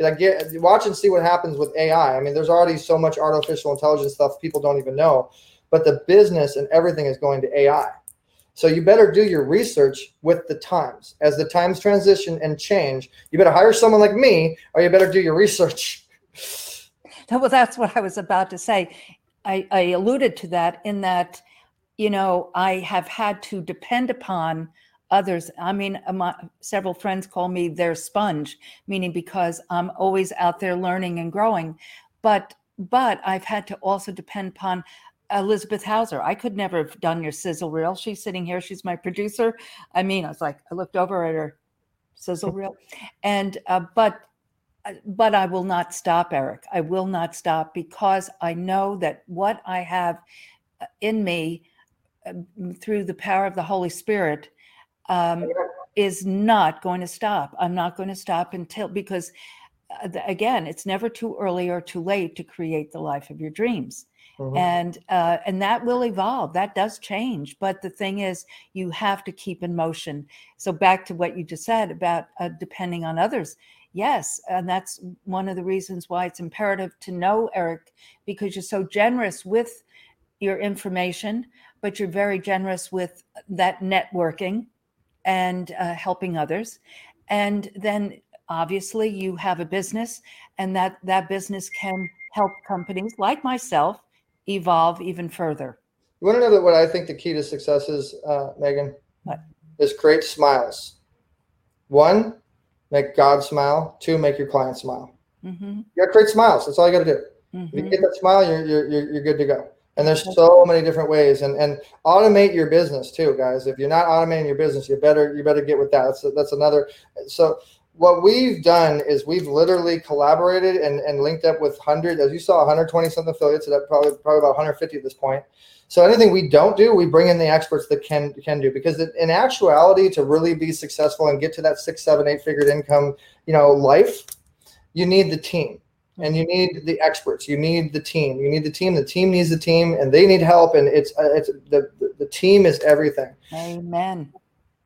Like get watch and see what happens with AI. I mean, there's already so much artificial intelligence stuff people don't even know, but the business and everything is going to AI. So you better do your research with the times. As the times transition and change, you better hire someone like me, or you better do your research. (laughs) Well, that's what I was about to say. I, I alluded to that in that, you know, I have had to depend upon others. I mean, uh, my, several friends call me their sponge, meaning because I'm always out there learning and growing. But but I've had to also depend upon Elizabeth Hauser. I could never have done your sizzle reel. She's sitting here. She's my producer. I mean, I was like, I looked over at her sizzle reel, and uh, but but I will not stop, Eric. I will not stop because I know that what I have uh, in me uh, through the power of the Holy Spirit um, is not going to stop. I'm not going to stop until, because uh, again, it's never too early or too late to create the life of your dreams. Mm-hmm. And uh, and that will evolve. That does change. But the thing is, you have to keep in motion. So back to what you just said about uh, depending on others Yes, and that's one of the reasons why it's imperative to know Eric because you're so generous with your information, but you're very generous with that networking and uh, helping others. And then obviously you have a business and that that business can help companies like myself evolve even further. You want to know that what I think the key to success is, uh, Megan? What? Is create smiles. One, make God smile. Two, make your client smile. Mm-hmm. You got to create smiles. That's all you got to do. Mm-hmm. If you get that smile, you're, you're, you're, you're good to go. And there's so many different ways, and and automate your business too, guys. If you're not automating your business, you better you better get with that. That's that's another. So what we've done is we've literally collaborated and, and linked up with hundred, as you saw, 120 something affiliates. So that probably probably about 150 at this point. So anything we don't do, we bring in the experts that can can do because in actuality, to really be successful and get to that six, seven, eight figured income, you know, life, you need the team and you need the experts. You need the team. You need the team. The team needs the team, and they need help. And it's uh, it's the the team is everything. Amen.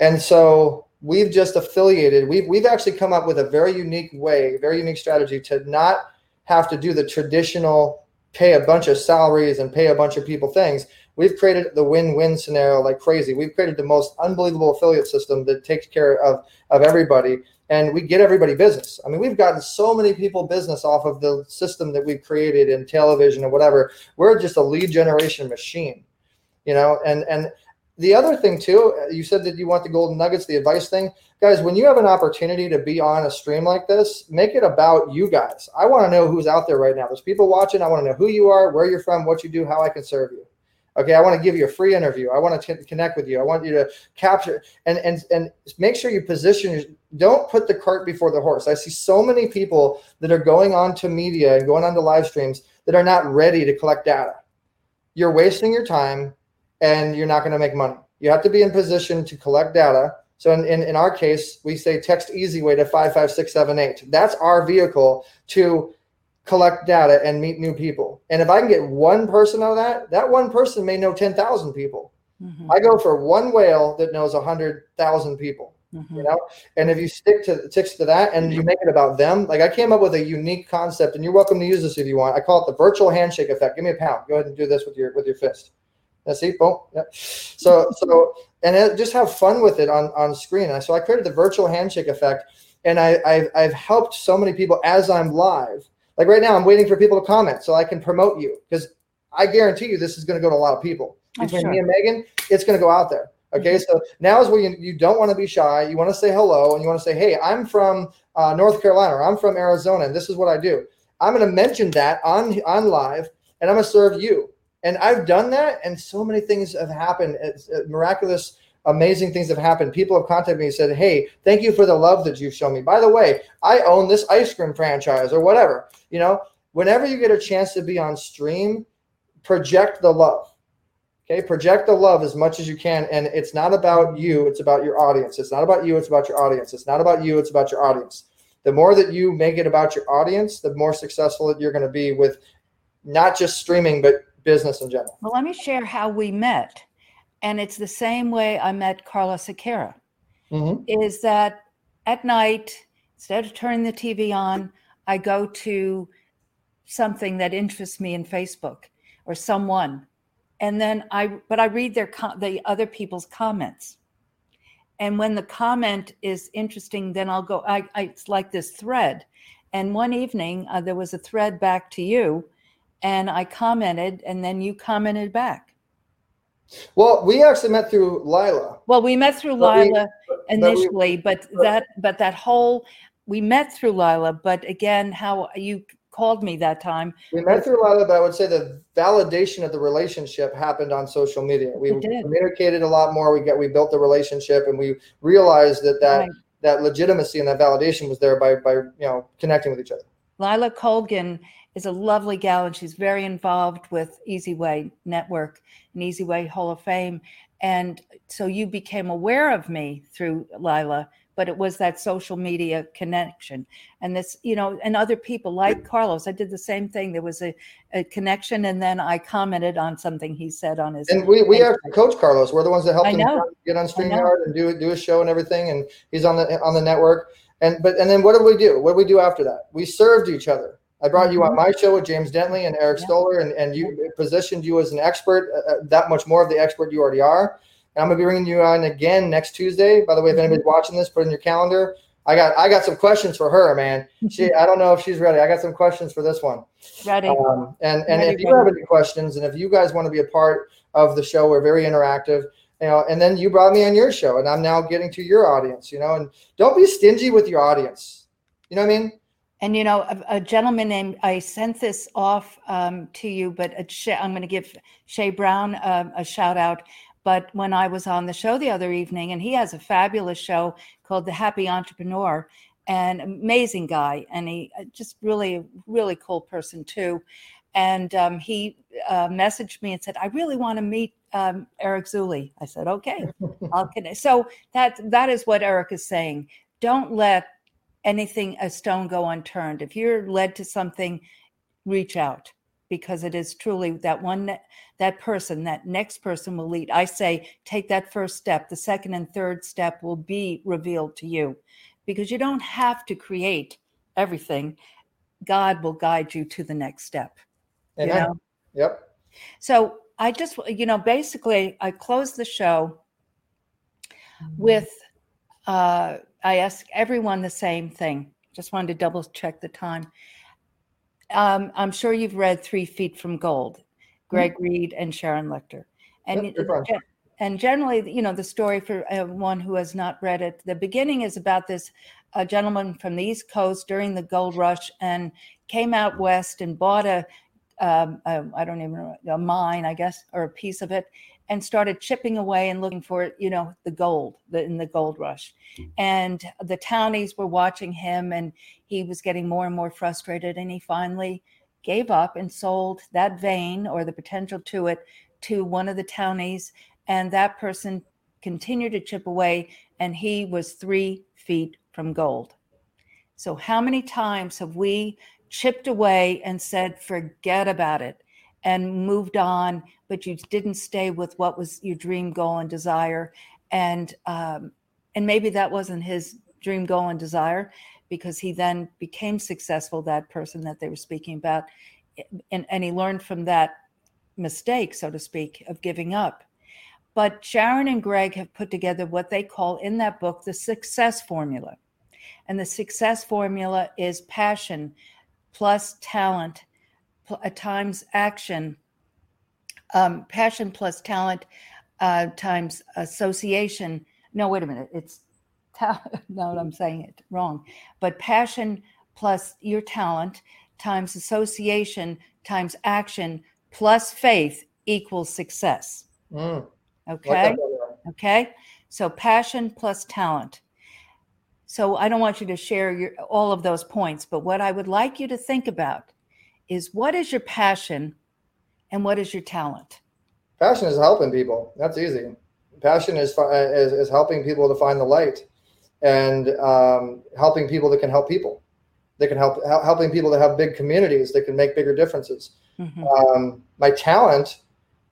And so we've just affiliated. We've we've actually come up with a very unique way, very unique strategy to not have to do the traditional pay a bunch of salaries and pay a bunch of people things. We've created the win-win scenario like crazy. We've created the most unbelievable affiliate system that takes care of of everybody and we get everybody business. I mean, we've gotten so many people business off of the system that we've created in television and whatever. We're just a lead generation machine, you know. And and the other thing too, you said that you want the golden nuggets, the advice thing, guys. When you have an opportunity to be on a stream like this, make it about you guys. I want to know who's out there right now. There's people watching. I want to know who you are, where you're from, what you do, how I can serve you. Okay, I want to give you a free interview. I want to t- connect with you. I want you to capture and and and make sure you position. Your, Don't put the cart before the horse. I see so many people that are going on to media and going on to live streams that are not ready to collect data. You're wasting your time, and you're not going to make money. You have to be in position to collect data. So in, in, in our case, we say text easy way to 55678. That's our vehicle to collect data and meet new people. And if I can get one person out of that, that one person may know 10,000 people. Mm-hmm. I go for one whale that knows 100,000 people. Mm-hmm. You know, and if you stick to sticks to that and you make it about them, like I came up with a unique concept, and you're welcome to use this if you want. I call it the virtual handshake effect. Give me a pound. Go ahead and do this with your with your fist. Let's see, boom. Yeah. So so and it, just have fun with it on on screen. And so I created the virtual handshake effect, and I I've, I've helped so many people as I'm live like right now, I'm waiting for people to comment so I can promote you because I guarantee you this is going to go to a lot of people. Between sure. me and Megan, it's going to go out there. Okay, mm-hmm. so now is where you, you don't want to be shy. You want to say hello and you want to say, hey, I'm from uh, North Carolina or I'm from Arizona and this is what I do. I'm going to mention that on on live and I'm going to serve you. And I've done that, and so many things have happened. It's miraculous amazing things have happened. People have contacted me and said, Hey, thank you for the love that you've shown me. By the way, I own this ice cream franchise or whatever. You know, whenever you get a chance to be on stream, project the love. Okay, project the love as much as you can. And it's not about you, it's about your audience. It's not about you, it's about your audience. It's not about you, it's about your audience. The more that you make it about your audience, the more successful you're going to be with not just streaming, but business in general. Well, let me share how we met and it's the same way I met Carla Sequeira. Mm-hmm. Is that at night, instead of turning the TV on, I go to something that interests me in Facebook or someone, and then I but I read their the other people's comments, and when the comment is interesting, then I'll go. I, I it's like this thread, and one evening uh, there was a thread back to you, and I commented, and then you commented back well, we actually met through Lila. Well, we met through but Lila we, initially, but, we, but that but that whole we met through Lila, but again, how you called me that time. We met through Lila, but I would say the validation of the relationship happened on social media. We communicated a lot more. We get we built the relationship, and we realized that that right. that legitimacy and that validation was there by by you know connecting with each other. Lila Colgan is a lovely gal and she's very involved with Easy Way Network and Easy Way Hall of Fame. And so you became aware of me through Lila, but it was that social media connection. And this, you know, and other people like Carlos, I did the same thing. There was a, a connection, and then I commented on something he said on his. And we, we actually coach Carlos. We're the ones that helped him get on StreamYard and do do a show and everything. And he's on the on the network. And but and then what did we do? What did we do after that? We served each other. I brought you on mm-hmm. my show with James Dentley and Eric yeah. Stoller, and, and you positioned you as an expert, uh, uh, that much more of the expert you already are. And I'm gonna be bringing you on again next Tuesday. By the way, if mm-hmm. anybody's watching this, put in your calendar. I got I got some questions for her, man. (laughs) She I don't know if she's ready. I got some questions for this one. Ready. Um, and and ready, if you ready. have any questions, and if you guys want to be a part of the show, we're very interactive. You know, and then you brought me on your show, and I'm now getting to your audience. You know, and don't be stingy with your audience. You know what I mean? And you know, a, a, gentleman named I sent this off um, to you, but I'm going to give Shay Brown uh, a shout out. But when I was on the show the other evening, and he has a fabulous show called The Happy Entrepreneur, and amazing guy, and he uh, just really, really cool person too. And um, he uh, messaged me and said, "I really want to meet um, Eric Zuley." I said, "Okay, (laughs) I'll connect." So that that is what Eric is saying. Don't let anything a stone go unturned. If you're led to something, reach out because it is truly that one that person that next person will lead i say take that first step the second and third step will be revealed to you because you don't have to create everything god will guide you to the next step Amen. You know? yep so i just you know basically i close the show mm-hmm. with uh I ask everyone the same thing. Just wanted to double check the time. Um, I'm sure you've read Three Feet from Gold, Greg mm-hmm. Reid and Sharon Lechter. And yep, and generally, you know, the story for uh, one who has not read it, the beginning is about this a gentleman from the East Coast during the gold rush and came out west and bought a um, I don't even know, a mine, I guess, or a piece of it, and started chipping away and looking for you know the gold the, in the gold rush. Mm. And the townies were watching him and he was getting more and more frustrated and he finally gave up and sold that vein or the potential to it to one of the townies. And that person continued to chip away and he was three feet from gold. So how many times have we chipped away and said forget about it and moved on, but you didn't stay with what was your dream goal and desire. And um, and maybe that wasn't his dream goal and desire because he then became successful, that person that they were speaking about. And, and he learned from that mistake, so to speak, of giving up. But Sharon and Greg have put together what they call in that book the success formula. And the success formula is passion plus talent uh, times action, um, passion plus talent uh, times association. No, wait a minute. It's ta- (laughs) no, I'm saying it wrong. But passion plus your talent times association times action plus faith equals success. Mm. Okay. Okay. So passion plus talent. So I don't want you to share your, all of those points, but what I would like you to think about is what is your passion and what is your talent? Passion is helping people. That's easy. Passion is, is, is helping people to find the light and um, helping people that can help people. They can help helping people to have big communities that can make bigger differences. Mm-hmm. Um, my talent,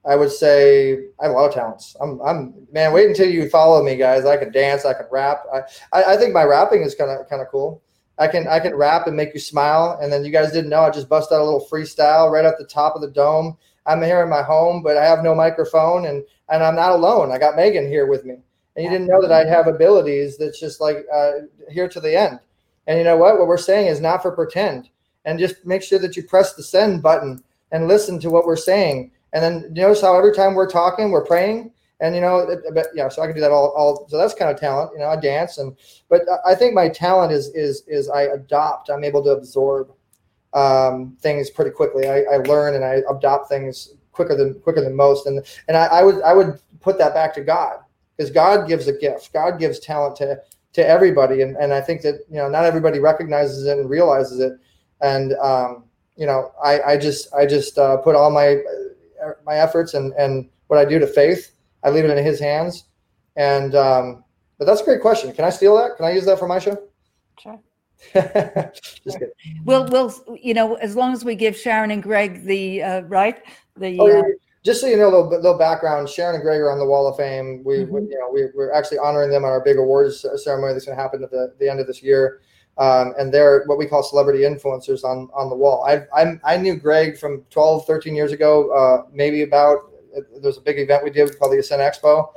I would say, I have a lot of talents. I'm, I'm, man. Wait until you follow me, guys. I can dance. I can rap. I, I, I think my rapping is kind of, kind of cool. I can I can rap and make you smile. And then you guys didn't know I just bust out a little freestyle right at the top of the dome. I'm here in my home, but I have no microphone and and I'm not alone. I got Megan here with me. And you didn't know that I have abilities that's just like uh, here to the end. And you know what? What we're saying is not for pretend. And just make sure that you press the send button and listen to what we're saying. And then notice how every time we're talking, we're praying and you know yeah so i can do that all, all so that's kind of talent you know i dance and but i think my talent is is is i adopt i'm able to absorb um, things pretty quickly. I, I learn and i adopt things quicker than quicker than most. And and I, I would i would put that back to god because god gives a gift. God gives talent to to everybody. And and i think that you know not everybody recognizes it and realizes it. And um, you know i i just i just uh, put all my my efforts and and what i do to faith I leave it in his hands. And um, but that's a great question. Can I steal that? Can I use that for my show? Sure. (laughs) Just kidding. We'll, we'll, you know, as long as we give Sharon and Greg the uh, right, the. Oh, uh, just so you know, a little, little background. Sharon and Greg are on the Wall of Fame. We, mm-hmm. we you know, we, we're actually honoring them on our big awards ceremony that's going to happen at the, the end of this year. Um, and they're what we call celebrity influencers on on the wall. I I I knew Greg from 12, 13 years ago, uh, maybe about there's a big event we did called the Ascent Expo.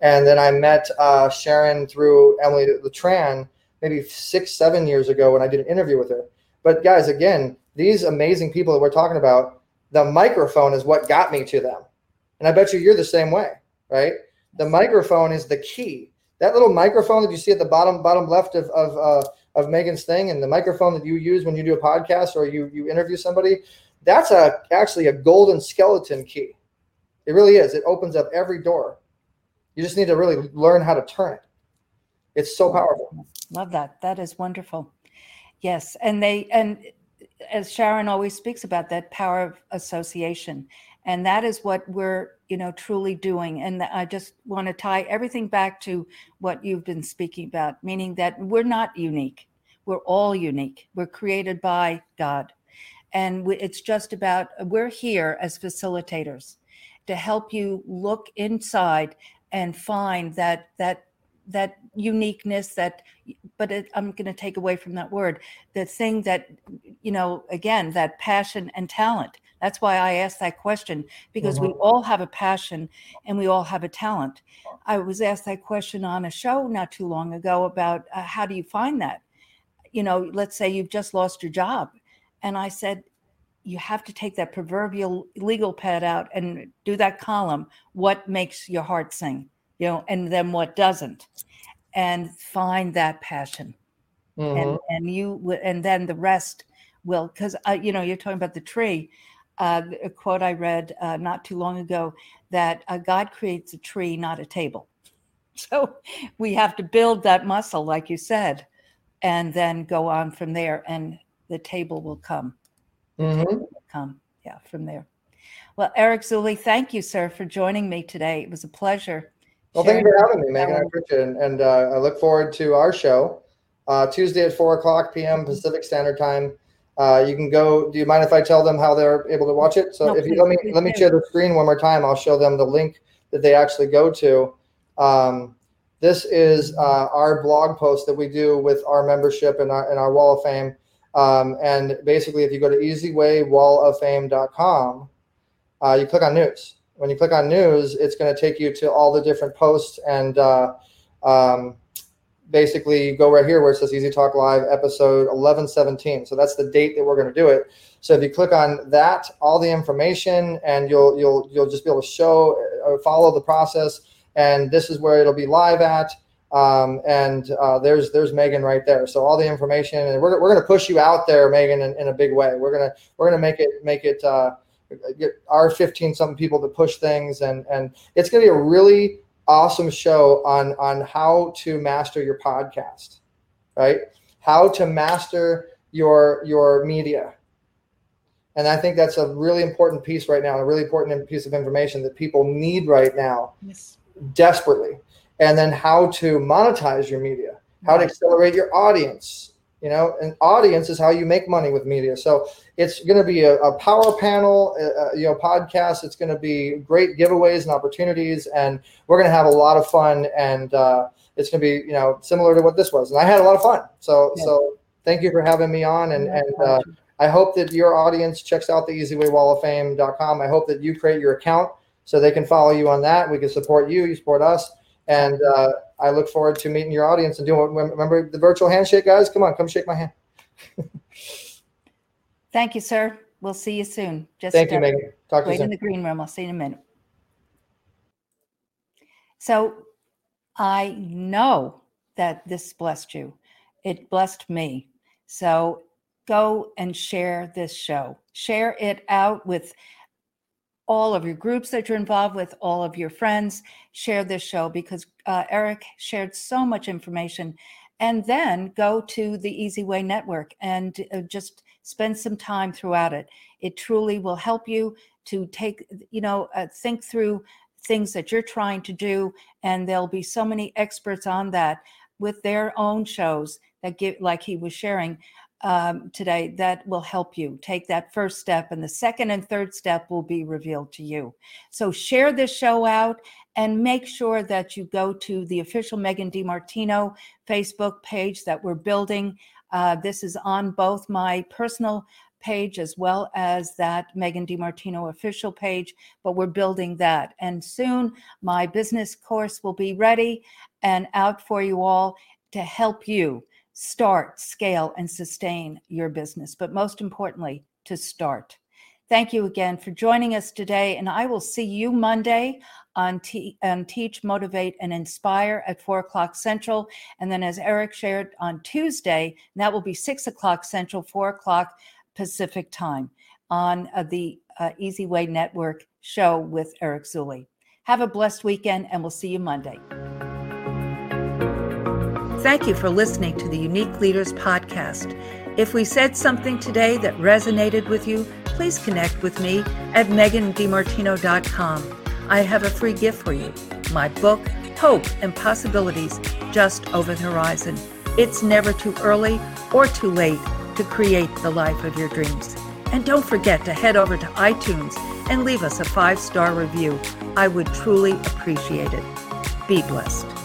And then I met uh, Sharon through Emily Letran maybe six, seven years ago when I did an interview with her. But guys, again, these amazing people that we're talking about, the microphone is what got me to them. And I bet you you're the same way, right? The microphone is the key. That little microphone that you see at the bottom bottom left of, of, uh, of Megan's thing and the microphone that you use when you do a podcast or you you interview somebody, that's a actually a golden skeleton key. It really is. It opens up every door. You just need to really learn how to turn it. It's so powerful. Love that. That is wonderful. Yes, and they and as Sharon always speaks about that power of association, and that is what we're you know truly doing. And I just want to tie everything back to what you've been speaking about, meaning that we're not unique. We're all unique. We're created by God, and it's just about we're here as facilitators to help you look inside and find that that that uniqueness that but it, i'm going to take away from that word the thing that you know again that passion and talent. That's why i asked that question because mm-hmm. we all have a passion and we all have a talent. I was asked that question on a show not too long ago about uh, how do you find that? You know let's say you've just lost your job and i said you have to take that proverbial legal pad out and do that column what makes your heart sing you know, and then what doesn't, and find that passion. Mm-hmm. And and you and then the rest will because uh, you know you're talking about the tree. Uh, a quote I read uh, not too long ago that uh, God creates a tree, not a table. (laughs) So we have to build that muscle, like you said, and then go on from there, and the table will come. Mm-hmm. Come, yeah, from there. Well, Eric Zuley, thank you, sir, for joining me today. It was a pleasure. Well, thank you for having me, Megan. I appreciate it. And uh, I look forward to our show uh, Tuesday at 4 o'clock p.m. Pacific Standard Time. Uh, you can go. Do you mind if I tell them how they're able to watch it? So no, if you let me let me share the screen one more time, I'll show them the link that they actually go to. Um, this is uh, our blog post that we do with our membership and our, and our Wall of Fame. Um, and basically, if you go to easywaywalloffame.com, uh, you click on news when you click on news, it's going to take you to all the different posts and uh, um, basically you go right here where it says Easy Talk Live episode 1117. So that's the date that we're going to do it. So if you click on that, all the information, and you'll you'll you'll just be able to show or uh, follow the process. And this is where it'll be live at. Um, and uh, there's there's Megan right there. So all the information, and we're, we're going to push you out there, Megan, in, in a big way. We're gonna we're gonna make it make it. Uh, get our 15 something people to push things and and it's going to be a really awesome show on on how to master your podcast right how to master your your media and i think that's a really important piece right now a really important piece of information that people need right now yes. desperately and then how to monetize your media how to accelerate your audience you know an audience is how you make money with media. So it's going to be a, a power panel uh, uh you know podcast. It's going to be great giveaways and opportunities and we're going to have a lot of fun and uh, it's going to be you know similar to what this was. And i had a lot of fun. So yeah. so thank you for having me on and and uh, i hope that your audience checks out the easywaywalloffame.com i hope that you create your account so they can follow you on that. We can support you you support us and uh, I look forward to meeting your audience and doing. Remember the virtual handshake, guys? Come on, come shake my hand. (laughs) Thank you, sir. We'll see you soon. Just thank you, Megan. Talk to wait you soon. in the green room. I'll see you in a minute. So I know that this blessed you. It blessed me. So go and share this show. Share it out with all of your groups that you're involved with, all of your friends, share this show because uh, Eric shared so much information. And then go to the Easy Way Network and uh, just spend some time throughout it. It truly will help you to take, you know, uh, think through things that you're trying to do. And there'll be so many experts on that with their own shows that give, like he was sharing, um, today that will help you take that first step, and the second and third step will be revealed to you. So share this show out and make sure that you go to the official Megan DiMartino Facebook page that we're building. Uh, this is on both my personal page as well as that Megan DiMartino official page, but we're building that. And soon my business course will be ready and out for you all to help you start, scale, and sustain your business. But most importantly, to start. Thank you again for joining us today, and I will see you Monday on, T- on Teach, Motivate, and Inspire at 4 o'clock Central. And then, as Eric shared on Tuesday, that will be 6 o'clock Central, 4 o'clock Pacific time on uh, the uh, Easy Way Network show with Eric Zuley. Have a blessed weekend, and we'll see you Monday. Thank you for listening to the Unique Leaders Podcast. If we said something today that resonated with you, please connect with me at megandimartino.com. I have a free gift for you my book, Hope and Possibilities Just Over the Horizon. It's never too early or too late to create the life of your dreams. And don't forget to head over to iTunes and leave us a five star review. I would truly appreciate it. Be blessed.